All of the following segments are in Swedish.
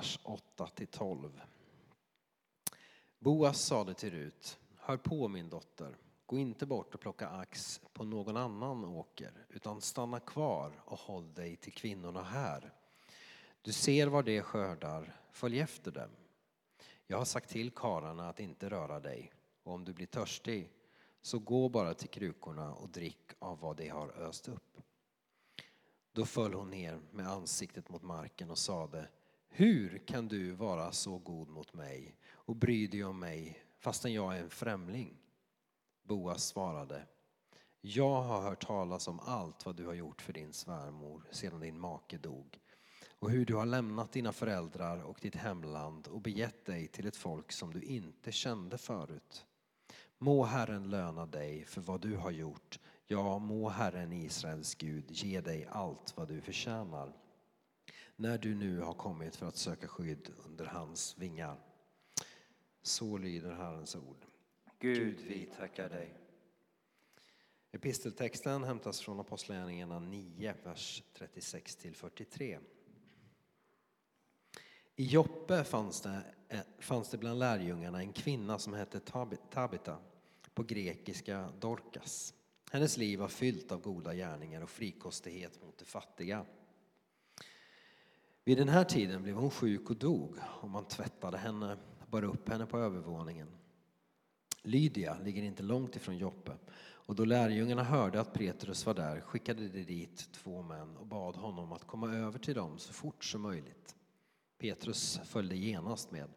vers 8-12. Boas sade till Rut, hör på min dotter, gå inte bort och plocka ax på någon annan åker, utan stanna kvar och håll dig till kvinnorna här. Du ser var de skördar, följ efter dem. Jag har sagt till kararna att inte röra dig, och om du blir törstig, så gå bara till krukorna och drick av vad de har öst upp. Då föll hon ner med ansiktet mot marken och sade hur kan du vara så god mot mig och bry dig om mig fastän jag är en främling? Boas svarade Jag har hört talas om allt vad du har gjort för din svärmor sedan din make dog och hur du har lämnat dina föräldrar och ditt hemland och begett dig till ett folk som du inte kände förut. Må Herren löna dig för vad du har gjort Ja, må Herren Israels Gud ge dig allt vad du förtjänar när du nu har kommit för att söka skydd under hans vingar. Så lyder Herrens ord. Gud, vi tackar dig. Episteltexten hämtas från Apostlagärningarna 9, vers 36 43. I Joppe fanns det, eh, fanns det bland lärjungarna en kvinna som hette Tabita, på grekiska Dorcas. Hennes liv var fyllt av goda gärningar och frikostighet mot de fattiga. Vid den här tiden blev hon sjuk och dog och man tvättade henne och bar upp henne på övervåningen. Lydia ligger inte långt ifrån Joppe och då lärjungarna hörde att Petrus var där skickade de dit två män och bad honom att komma över till dem så fort som möjligt. Petrus följde genast med.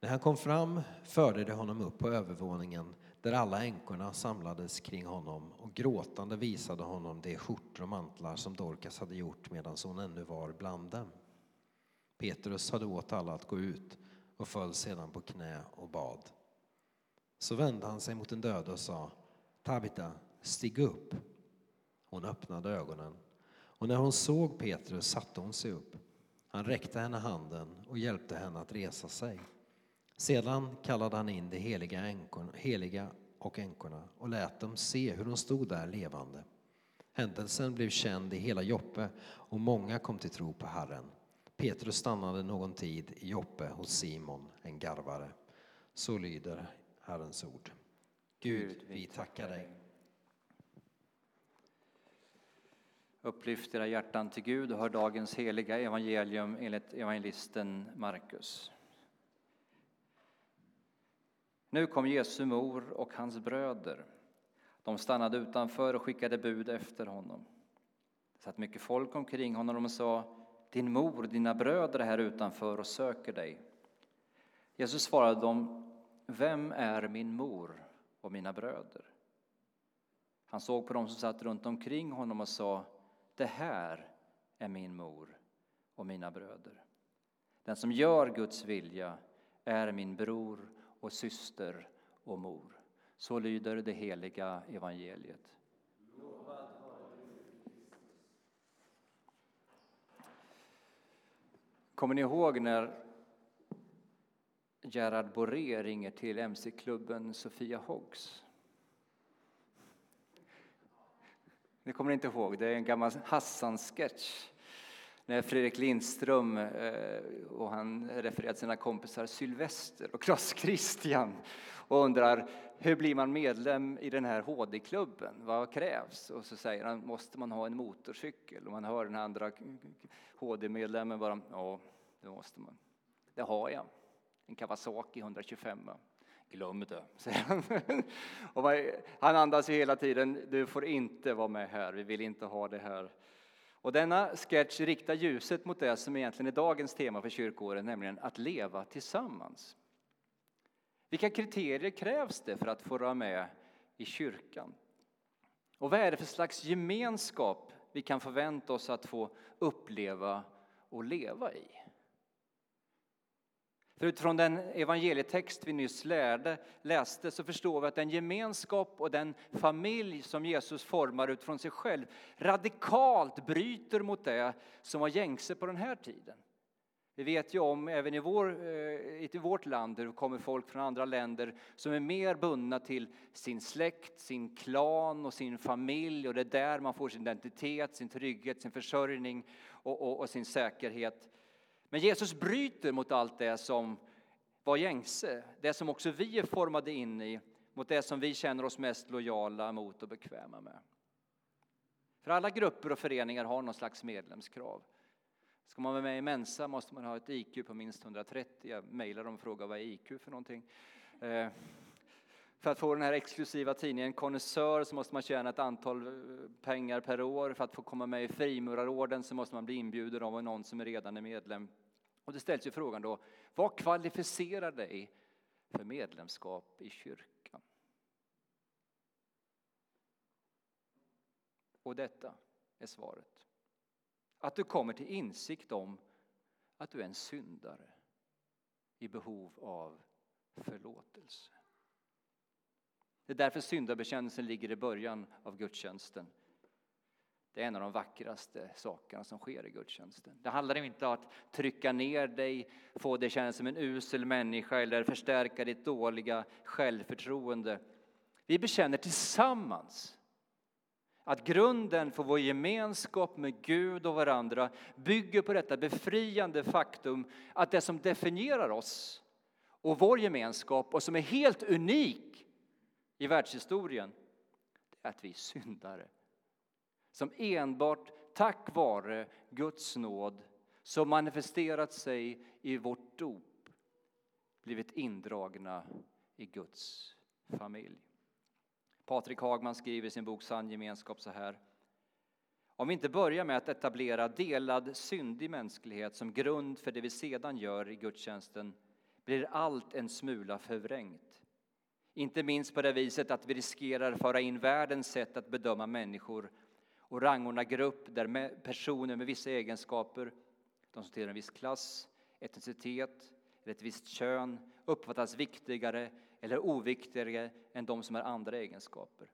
När han kom fram förde de honom upp på övervåningen där alla änkorna samlades kring honom och gråtande visade honom de skjortor och mantlar som Dorcas hade gjort medan hon ännu var bland dem. Petrus hade åt alla att gå ut och föll sedan på knä och bad. Så vände han sig mot den döde och sa Tabita, stig upp. Hon öppnade ögonen och när hon såg Petrus satte hon sig upp. Han räckte henne handen och hjälpte henne att resa sig. Sedan kallade han in de heliga, änkorna, heliga och änkorna och lät dem se hur de stod där levande. Händelsen blev känd i hela Joppe och många kom till tro på Herren. Petrus stannade någon tid i Joppe hos Simon, en garvare. Så lyder Herrens ord. Gud, vi tackar dig. Upplyft era hjärtan till Gud och hör dagens heliga evangelium enligt evangelisten Markus. Nu kom Jesu mor och hans bröder. De stannade utanför och skickade bud efter honom. Det satt mycket folk omkring honom och sa Din mor och dina bröder är här utanför och söker dig. Jesus svarade dem Vem är min mor och mina bröder? Han såg på dem som satt runt omkring honom och sa Det här är min mor och mina bröder. Den som gör Guds vilja är min bror och syster och mor. Så lyder det heliga evangeliet. Kommer ni ihåg när Gerard Boré ringer till mc-klubben Sofia Hoggs? Ni kommer inte ihåg, det är en gammal Hassan-sketch när Fredrik Lindström eh, och han refererar till sina kompisar Sylvester och Klas Christian och undrar hur blir man medlem i den här HD-klubben? Vad krävs? Och så säger han, måste man ha en motorcykel? Och man hör den andra HD-medlemmen bara, ja, det måste man. Det har jag, en Kawasaki 125. Glöm det, säger han. Och han andas ju hela tiden, du får inte vara med här, vi vill inte ha det här. Och denna sketch riktar ljuset mot det som egentligen är dagens tema för kyrkoåret, nämligen att leva tillsammans. Vilka kriterier krävs det för att få vara med i kyrkan? Och vad är det för slags gemenskap vi kan förvänta oss att få uppleva och leva i? För utifrån den evangelietext vi nyss lärde, läste så förstår vi att den gemenskap och den familj som Jesus formar utifrån sig själv radikalt bryter mot det som var gängse på den här tiden. Vi vet ju om, även i, vår, eh, i vårt land, hur det kommer folk från andra länder som är mer bundna till sin släkt, sin klan och sin familj och det är där man får sin identitet, sin trygghet, sin försörjning och, och, och sin säkerhet. Men Jesus bryter mot allt det som var gängse, det som också vi är formade in i, mot det som vi känner oss mest lojala mot och bekväma med. För alla grupper och föreningar har någon slags medlemskrav. Ska man vara med i Mensa måste man ha ett IQ på minst 130. Jag mejlar dem och frågar vad är IQ för någonting. Eh, för att få den här exklusiva tidningen Konnässör så måste man tjäna ett antal eh, pengar per år. För att få komma med i Frimurarorden så måste man bli inbjuden av någon som redan är medlem. Och det ställs ju frågan då, vad kvalificerar dig för medlemskap i kyrkan? Och detta är svaret. Att du kommer till insikt om att du är en syndare i behov av förlåtelse. Det är därför syndabekännelsen ligger i början av gudstjänsten. Det är en av de vackraste sakerna som sker i gudstjänsten. Det handlar inte om att trycka ner dig, få dig känna som en usel människa eller förstärka ditt dåliga självförtroende. Vi bekänner tillsammans att grunden för vår gemenskap med Gud och varandra bygger på detta befriande faktum att det som definierar oss och vår gemenskap och som är helt unik i världshistorien det är att vi är syndare som enbart tack vare Guds nåd som manifesterat sig i vårt dop blivit indragna i Guds familj. Patrik Hagman skriver i sin bok Sann gemenskap så här. Om vi inte börjar med att etablera delad syndig mänsklighet som grund för det vi sedan gör i gudstjänsten blir allt en smula förvrängt. Inte minst på det viset att vi riskerar föra in världens sätt att bedöma människor och rangordna grupp där personer med vissa egenskaper, de som tillhör en viss klass, etnicitet eller ett visst kön uppfattas viktigare eller oviktigare än de som har andra egenskaper.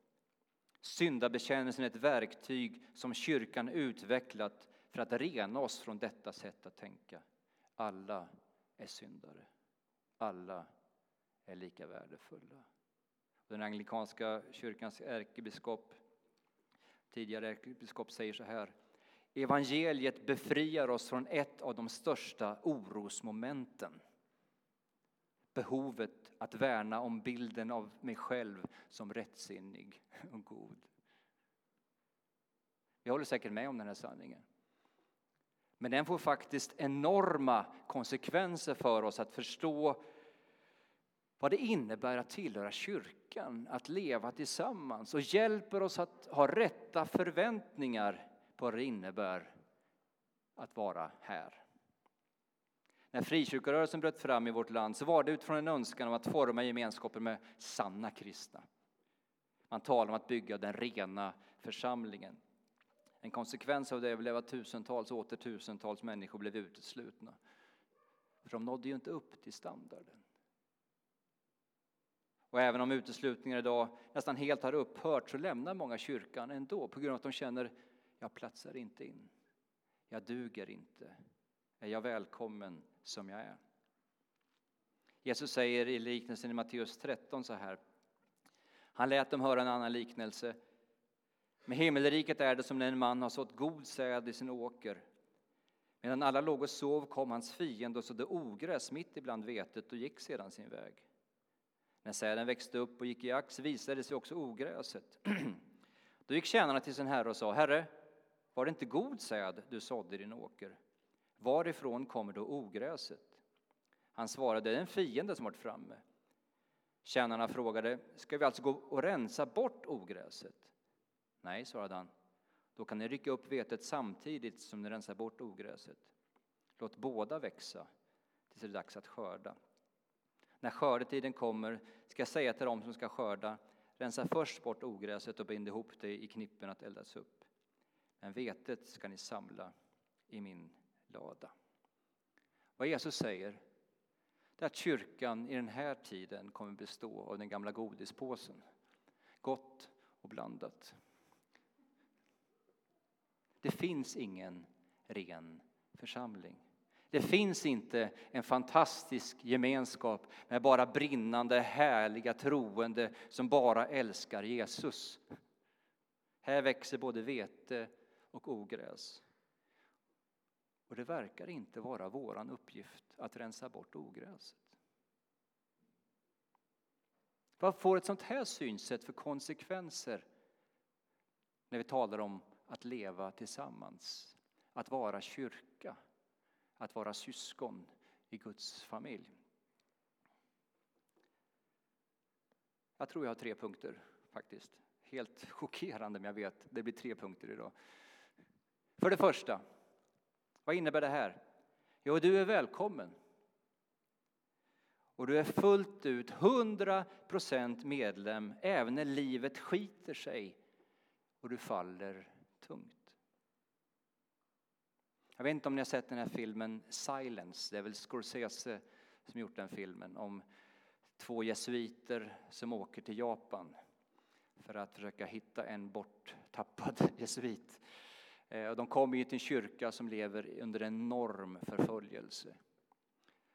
Syndabekännelsen är ett verktyg som kyrkan utvecklat för att rena oss från detta sätt att tänka. Alla är syndare. Alla är lika värdefulla. Den anglikanska kyrkans ärkebiskop, tidigare ärkebiskop, säger så här. Evangeliet befriar oss från ett av de största orosmomenten behovet att värna om bilden av mig själv som rättsinnig och god. Vi håller säkert med om den här sanningen. Men den får faktiskt enorma konsekvenser för oss att förstå vad det innebär att tillhöra kyrkan, att leva tillsammans och hjälper oss att ha rätta förväntningar på vad det innebär att vara här. När frikyrkorörelsen bröt fram i vårt land så var det utifrån en önskan om att forma gemenskapen med sanna kristna. Man talar om att bygga den rena församlingen. En konsekvens av det blev att tusentals och åter tusentals människor blev uteslutna. För de nådde ju inte upp till standarden. Och även om uteslutningen idag nästan helt har upphört så lämnar många kyrkan ändå på grund av att de känner jag platsar inte in. Jag duger inte. Är jag välkommen som jag är? Jesus säger i liknelsen i Matteus 13 så här. Han lät dem höra en annan liknelse. Med himmelriket är det som när en man har sått god säd i sin åker. Medan alla låg och sov kom hans fiende och sådde ogräs mitt ibland vetet och gick sedan sin väg. När säden växte upp och gick i ax visade sig också ogräset. Då gick tjänarna till sin herre och sa, Herre, var det inte god säd du sådde i din åker? Varifrån kommer då ogräset? Han svarade, det är en fiende som varit framme. Tjänarna frågade, ska vi alltså gå och rensa bort ogräset? Nej, svarade han, då kan ni rycka upp vetet samtidigt som ni rensar bort ogräset. Låt båda växa tills det är dags att skörda. När skördetiden kommer ska jag säga till dem som ska skörda, rensa först bort ogräset och bind ihop det i knippen att eldas upp. Men vetet ska ni samla i min lada. Vad Jesus säger är att kyrkan i den här tiden kommer bestå av den gamla godispåsen. Gott och blandat. Det finns ingen ren församling. Det finns inte en fantastisk gemenskap med bara brinnande, härliga troende som bara älskar Jesus. Här växer både vete och ogräs. Och det verkar inte vara vår uppgift att rensa bort ogräset. Vad får ett sånt här synsätt för konsekvenser när vi talar om att leva tillsammans, att vara kyrka, att vara syskon i Guds familj? Jag tror jag har tre punkter faktiskt. Helt chockerande, men jag vet, det blir tre punkter idag. För det första, vad innebär det här? Jo, du är välkommen. Och du är fullt ut 100% medlem även när livet skiter sig och du faller tungt. Jag vet inte om ni har sett den här filmen Silence, det är väl Scorsese som gjort den filmen om två jesuiter som åker till Japan för att försöka hitta en borttappad jesuit. Eh, de kommer till en kyrka som lever under enorm förföljelse.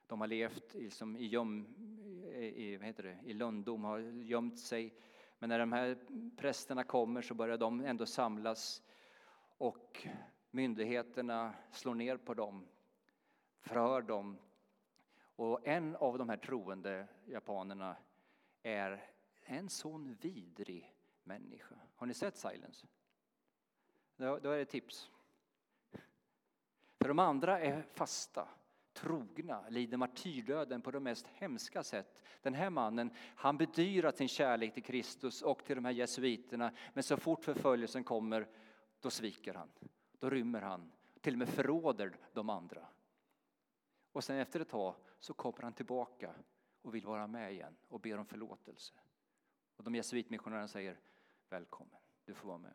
De har levt liksom i, göm, i, vad heter det, i lönndom, har gömt sig. Men när de här prästerna kommer så börjar de ändå samlas och myndigheterna slår ner på dem, förhör dem. Och en av de här troende japanerna är en sån vidrig människa. Har ni sett Silence? Då, då är det tips. För de andra är fasta, trogna, lider martyrdöden på de mest hemska sätt. Den här mannen, han bedyrar sin kärlek till Kristus och till de här jesuiterna, men så fort förföljelsen kommer, då sviker han. Då rymmer han, till och med förråder de andra. Och sen efter ett tag så kommer han tillbaka och vill vara med igen och ber om förlåtelse. Och de jesuitmissionärerna säger välkommen, du får vara med.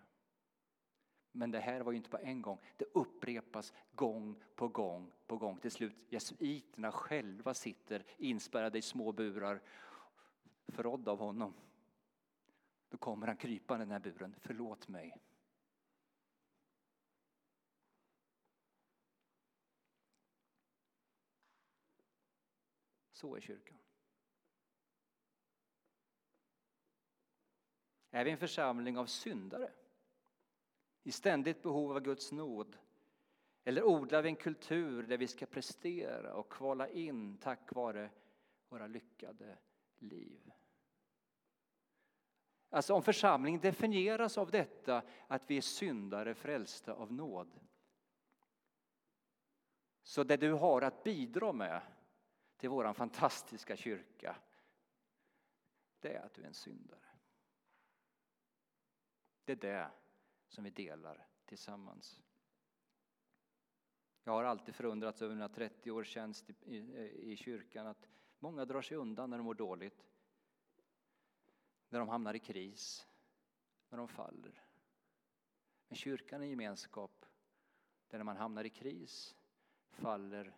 Men det här var ju inte på en gång, det upprepas gång på gång på gång. Till slut jesuiterna själva sitter inspärrade i små burar, förrådda av honom. Då kommer han krypande i den här buren, förlåt mig. Så är kyrkan. Är vi en församling av syndare? i ständigt behov av Guds nåd? Eller odlar vi en kultur där vi ska prestera och kvala in tack vare våra lyckade liv? Alltså om församlingen definieras av detta att vi är syndare frälsta av nåd. Så det du har att bidra med till vår fantastiska kyrka, det är att du är en syndare. Det är det som vi delar tillsammans. Jag har alltid förundrats över mina 30 års tjänst i, i, i kyrkan att många drar sig undan när de mår dåligt, när de hamnar i kris, när de faller. Men kyrkan är en gemenskap där när man hamnar i kris, faller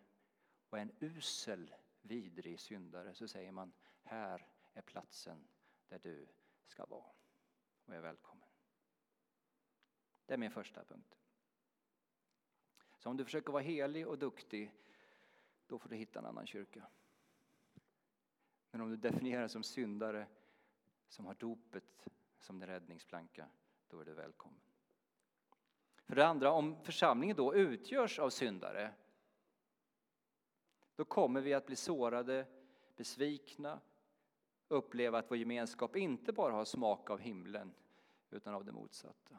och är en usel, vidrig syndare så säger man här är platsen där du ska vara och är välkommen. Det är min första punkt. Så om du försöker vara helig och duktig, då får du hitta en annan kyrka. Men om du definierar dig som syndare, som har dopet som din räddningsplanka, då är du välkommen. För det andra, om församlingen då utgörs av syndare, då kommer vi att bli sårade, besvikna, uppleva att vår gemenskap inte bara har smak av himlen, utan av det motsatta.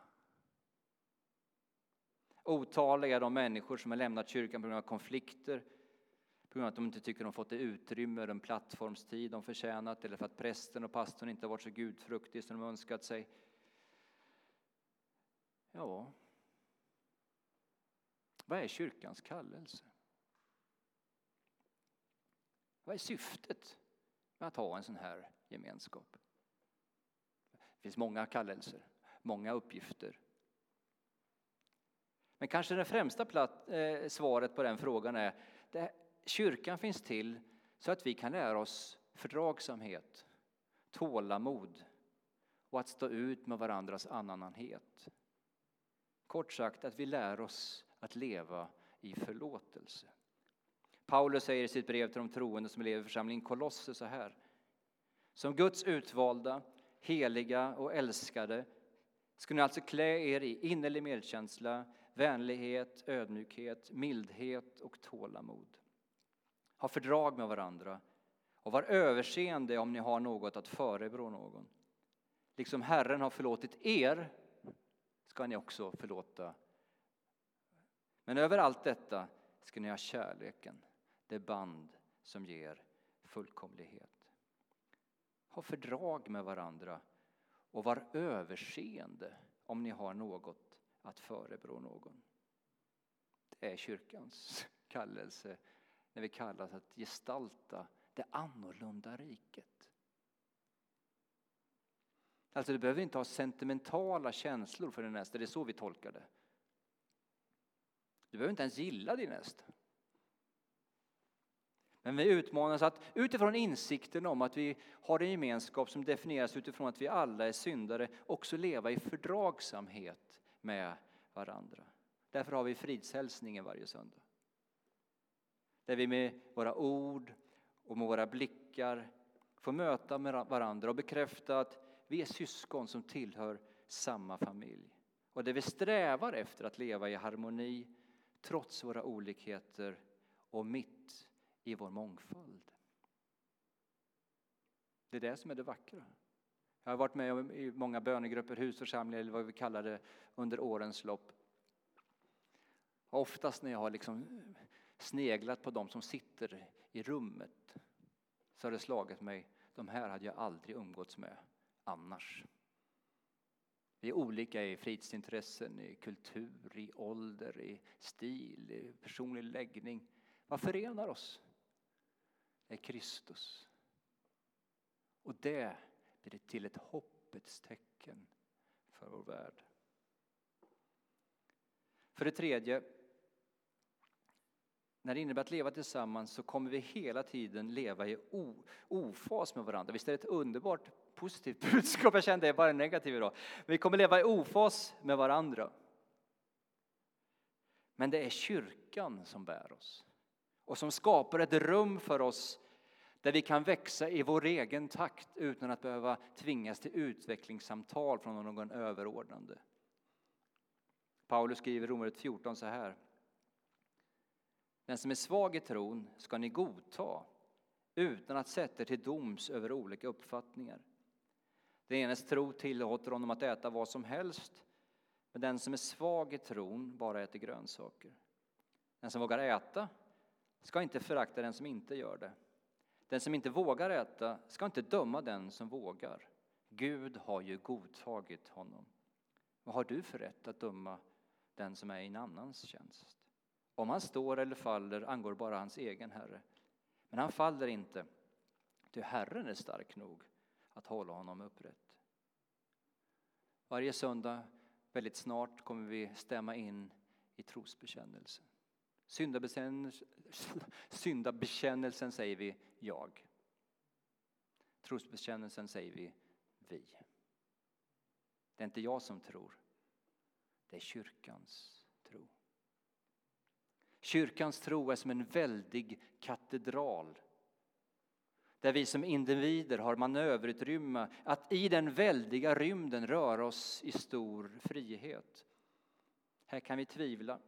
Otaliga är de människor som har lämnat kyrkan på grund av konflikter, på grund av att de inte tycker de fått det utrymme och den plattformstid de förtjänat eller för att prästen och pastorn inte har varit så gudfruktig som de önskat sig. Ja, vad är kyrkans kallelse? Vad är syftet med att ha en sån här gemenskap? Det finns många kallelser, många uppgifter. Men kanske det främsta platt, eh, svaret på den frågan är att kyrkan finns till så att vi kan lära oss fördragsamhet, tålamod och att stå ut med varandras annanhet. Kort sagt att vi lär oss att leva i förlåtelse. Paulus säger i sitt brev till de troende som lever i församlingen Kolosser så här. Som Guds utvalda, heliga och älskade ska ni alltså klä er i innerlig medkänsla, vänlighet, ödmjukhet, mildhet och tålamod. Ha fördrag med varandra och var överseende om ni har något att förebrå någon. Liksom Herren har förlåtit er ska ni också förlåta. Men över allt detta ska ni ha kärleken, det band som ger fullkomlighet. Ha fördrag med varandra och var överseende om ni har något att förebrå någon. Det är kyrkans kallelse när vi kallas att gestalta det annorlunda riket. Alltså du behöver inte ha sentimentala känslor för din nästa, det är så vi tolkar det. Du behöver inte ens gilla din nästa. Men vi utmanas att utifrån insikten om att vi har en gemenskap som definieras utifrån att vi alla är syndare också leva i fördragsamhet med varandra. Därför har vi fridshälsningen varje söndag. Där vi med våra ord och med våra blickar får möta varandra och bekräfta att vi är syskon som tillhör samma familj. Och där vi strävar efter att leva i harmoni trots våra olikheter och mitt i vår mångfald. Det är det som är det vackra. Jag har varit med i många bönegrupper, husförsamlingar eller vad vi kallar det under årens lopp. Oftast när jag har liksom sneglat på dem som sitter i rummet så har det slagit mig, de här hade jag aldrig umgåtts med annars. Vi är olika i fritidsintressen, i kultur, i ålder, i stil, i personlig läggning. Vad förenar oss? Är Kristus. Och det blir till ett hoppets tecken för vår värld. För det tredje, när det innebär att leva tillsammans så kommer vi hela tiden leva i ofas med varandra. Visst är det ett underbart positivt budskap? Jag kände det bara negativt idag. Vi kommer leva i ofas med varandra. Men det är kyrkan som bär oss och som skapar ett rum för oss där vi kan växa i vår egen takt utan att behöva tvingas till utvecklingssamtal från någon överordnande. Paulus skriver i Romarbrevet 14 så här. Den som är svag i tron ska ni godta utan att sätta er till doms över olika uppfattningar. Den enes tro tillåter honom att äta vad som helst men den som är svag i tron bara äter grönsaker. Den som vågar äta ska inte förakta den som inte gör det. Den som inte vågar äta ska inte döma den som vågar. Gud har ju godtagit honom. Vad har du för rätt att döma den som är i en annans tjänst? Om han står eller faller angår bara hans egen Herre. Men han faller inte, ty Herren är stark nog att hålla honom upprätt. Varje söndag, väldigt snart, kommer vi stämma in i trosbekännelsen. Syndabekännelsen, säger vi jag. Trosbekännelsen säger vi vi. Det är inte jag som tror, det är kyrkans tro. Kyrkans tro är som en väldig katedral där vi som individer har manöverutrymme att i den väldiga rymden röra oss i stor frihet. Här kan vi tvivla.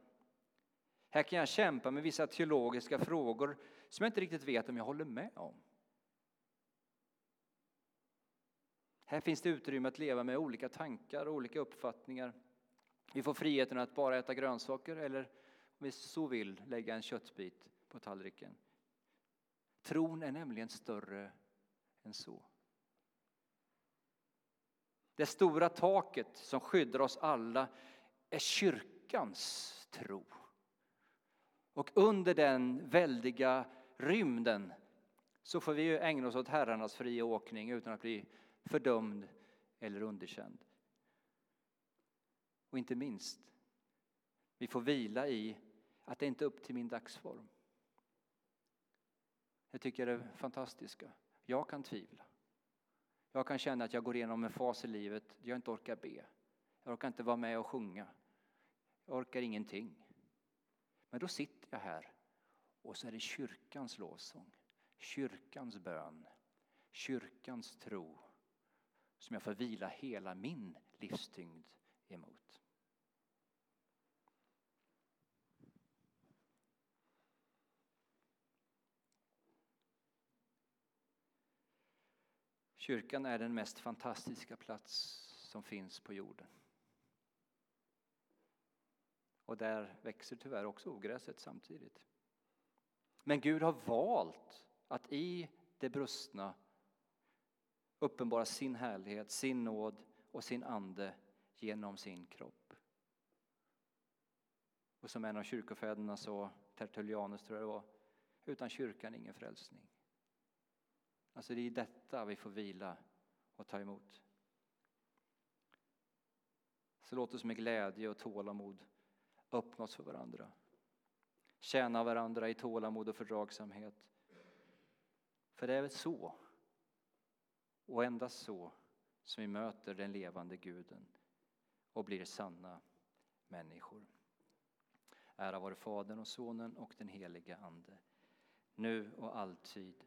Här kan jag kämpa med vissa teologiska frågor som jag inte riktigt vet om jag håller med om. Här finns det utrymme att leva med olika tankar och olika uppfattningar. Vi får friheten att bara äta grönsaker eller om vi så vill lägga en köttbit på tallriken. Tron är nämligen större än så. Det stora taket som skyddar oss alla är kyrkans tro. Och under den väldiga rymden så får vi ägna oss åt herrarnas fria åkning utan att bli fördömd eller underkänd. Och inte minst, vi får vila i att det inte är upp till min dagsform. Jag tycker det är fantastiska. Jag kan tvivla. Jag kan känna att jag går igenom en fas i livet där jag inte orkar be. Jag orkar inte vara med och sjunga. Jag orkar ingenting. Men då sitter jag här och så är det kyrkans lovsång, kyrkans bön, kyrkans tro som jag får vila hela min livstyngd emot. Kyrkan är den mest fantastiska plats som finns på jorden. Och där växer tyvärr också ogräset samtidigt. Men Gud har valt att i det brustna uppenbara sin härlighet, sin nåd och sin ande genom sin kropp. Och som en av kyrkofäderna sa, Tertullianus tror jag det var, utan kyrkan ingen frälsning. Alltså det är i detta vi får vila och ta emot. Så låt oss med glädje och tålamod öppna oss för varandra. Tjäna varandra i tålamod och fördragsamhet. För det är väl så, och endast så, som vi möter den levande guden och blir sanna människor. Ära vare Fadern och Sonen och den helige Ande, nu och alltid